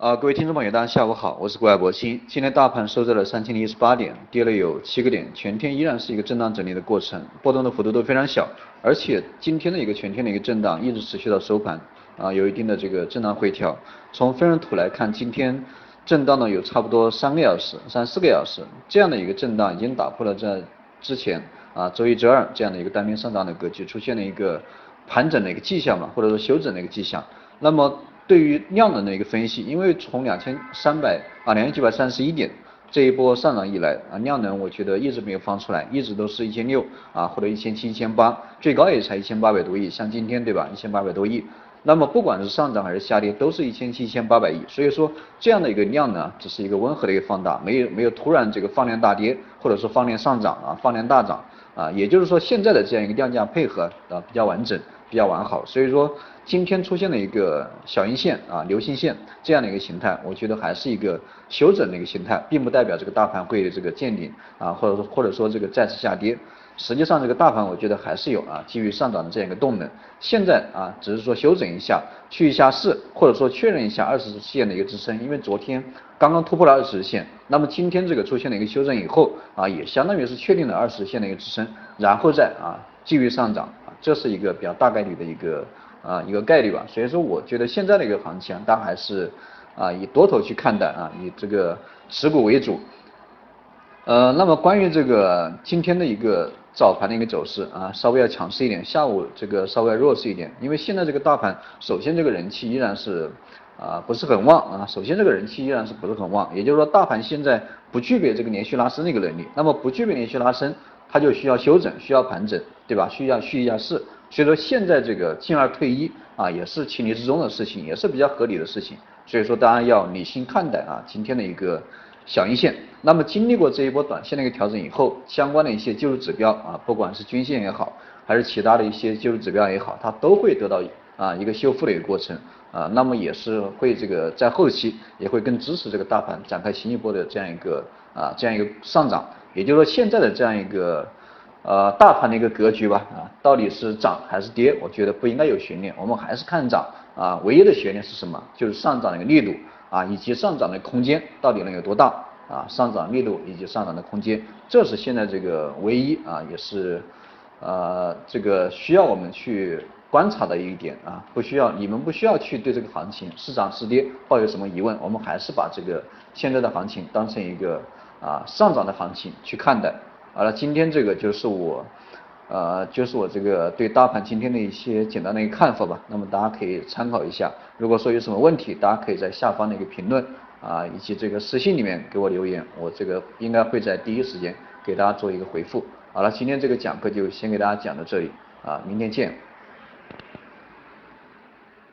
啊，各位听众朋友，大家下午好，我是郭爱博鑫。今天大盘收在了三千零一十八点，跌了有七个点，全天依然是一个震荡整理的过程，波动的幅度都非常小，而且今天的一个全天的一个震荡一直持续到收盘，啊，有一定的这个震荡回调。从分时图来看，今天震荡呢有差不多三个小时、三四个小时，这样的一个震荡已经打破了在之前啊周一、周二这样的一个单边上涨的格局，出现了一个盘整的一个迹象嘛，或者说休整的一个迹象。那么对于量能的一个分析，因为从两千三百啊两千九百三十一点这一波上涨以来啊，量能我觉得一直没有放出来，一直都是一千六啊或者一千七、一千八，最高也才一千八百多亿，像今天对吧，一千八百多亿。那么不管是上涨还是下跌，都是一千七千八百亿。所以说这样的一个量呢，只是一个温和的一个放大，没有没有突然这个放量大跌，或者说放量上涨啊，放量大涨啊，也就是说现在的这样一个量价配合啊比较完整。比较完好，所以说今天出现了一个小阴线啊，流星线这样的一个形态，我觉得还是一个休整的一个形态，并不代表这个大盘会这个见顶啊，或者说或者说这个再次下跌。实际上这个大盘我觉得还是有啊，基于上涨的这样一个动能。现在啊，只是说休整一下，去一下市，或者说确认一下二十日线的一个支撑，因为昨天刚刚突破了二十日线，那么今天这个出现了一个修正以后啊，也相当于是确定了二十日线的一个支撑，然后再啊继续上涨啊。这是一个比较大概率的一个啊一个概率吧，所以说我觉得现在的一个行情，大家还是啊以多头去看待啊，以这个持股为主。呃，那么关于这个今天的一个早盘的一个走势啊，稍微要强势一点，下午这个稍微要弱势一点，因为现在这个大盘，首先这个人气依然是啊不是很旺啊，首先这个人气依然是不是很旺，也就是说大盘现在不具备这个连续拉升的一个能力，那么不具备连续拉升。它就需要休整，需要盘整，对吧？需要续一下势，所以说现在这个进而退一啊，也是情理之中的事情，也是比较合理的事情。所以说大家要理性看待啊，今天的一个小阴线。那么经历过这一波短线的一个调整以后，相关的一些技术指标啊，不管是均线也好，还是其他的一些技术指标也好，它都会得到啊一个修复的一个过程啊。那么也是会这个在后期也会更支持这个大盘展开新一波的这样一个啊这样一个上涨。也就是说，现在的这样一个呃大盘的一个格局吧，啊，到底是涨还是跌？我觉得不应该有悬念，我们还是看涨啊。唯一的悬念是什么？就是上涨的一个力度啊，以及上涨的空间到底能有多大啊？上涨力度以及上涨的空间，这是现在这个唯一啊，也是呃这个需要我们去观察的一点啊。不需要你们不需要去对这个行情是涨是跌抱有什么疑问，我们还是把这个现在的行情当成一个。啊，上涨的行情去看待。好了，今天这个就是我，呃，就是我这个对大盘今天的一些简单的一个看法吧。那么大家可以参考一下。如果说有什么问题，大家可以在下方的一个评论啊，以及这个私信里面给我留言，我这个应该会在第一时间给大家做一个回复。好了，今天这个讲课就先给大家讲到这里啊，明天见。